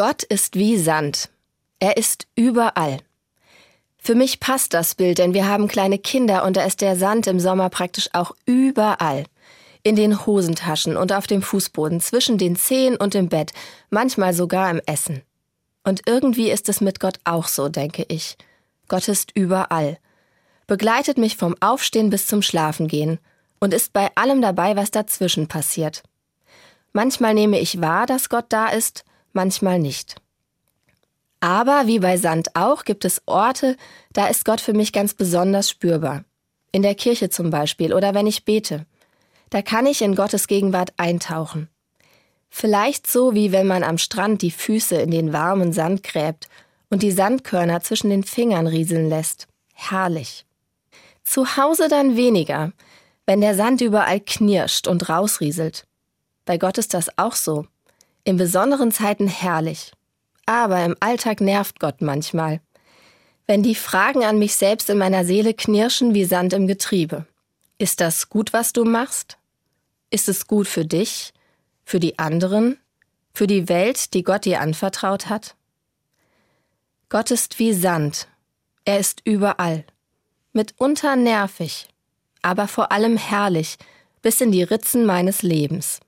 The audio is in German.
Gott ist wie Sand. Er ist überall. Für mich passt das Bild, denn wir haben kleine Kinder und da ist der Sand im Sommer praktisch auch überall. In den Hosentaschen und auf dem Fußboden, zwischen den Zehen und im Bett, manchmal sogar im Essen. Und irgendwie ist es mit Gott auch so, denke ich. Gott ist überall. Begleitet mich vom Aufstehen bis zum Schlafengehen und ist bei allem dabei, was dazwischen passiert. Manchmal nehme ich wahr, dass Gott da ist, manchmal nicht. Aber wie bei Sand auch gibt es Orte, da ist Gott für mich ganz besonders spürbar. In der Kirche zum Beispiel oder wenn ich bete. Da kann ich in Gottes Gegenwart eintauchen. Vielleicht so, wie wenn man am Strand die Füße in den warmen Sand gräbt und die Sandkörner zwischen den Fingern rieseln lässt. Herrlich. Zu Hause dann weniger, wenn der Sand überall knirscht und rausrieselt. Bei Gott ist das auch so. In besonderen Zeiten herrlich. Aber im Alltag nervt Gott manchmal. Wenn die Fragen an mich selbst in meiner Seele knirschen wie Sand im Getriebe. Ist das gut, was du machst? Ist es gut für dich? Für die anderen? Für die Welt, die Gott dir anvertraut hat? Gott ist wie Sand. Er ist überall. Mitunter nervig, aber vor allem herrlich, bis in die Ritzen meines Lebens.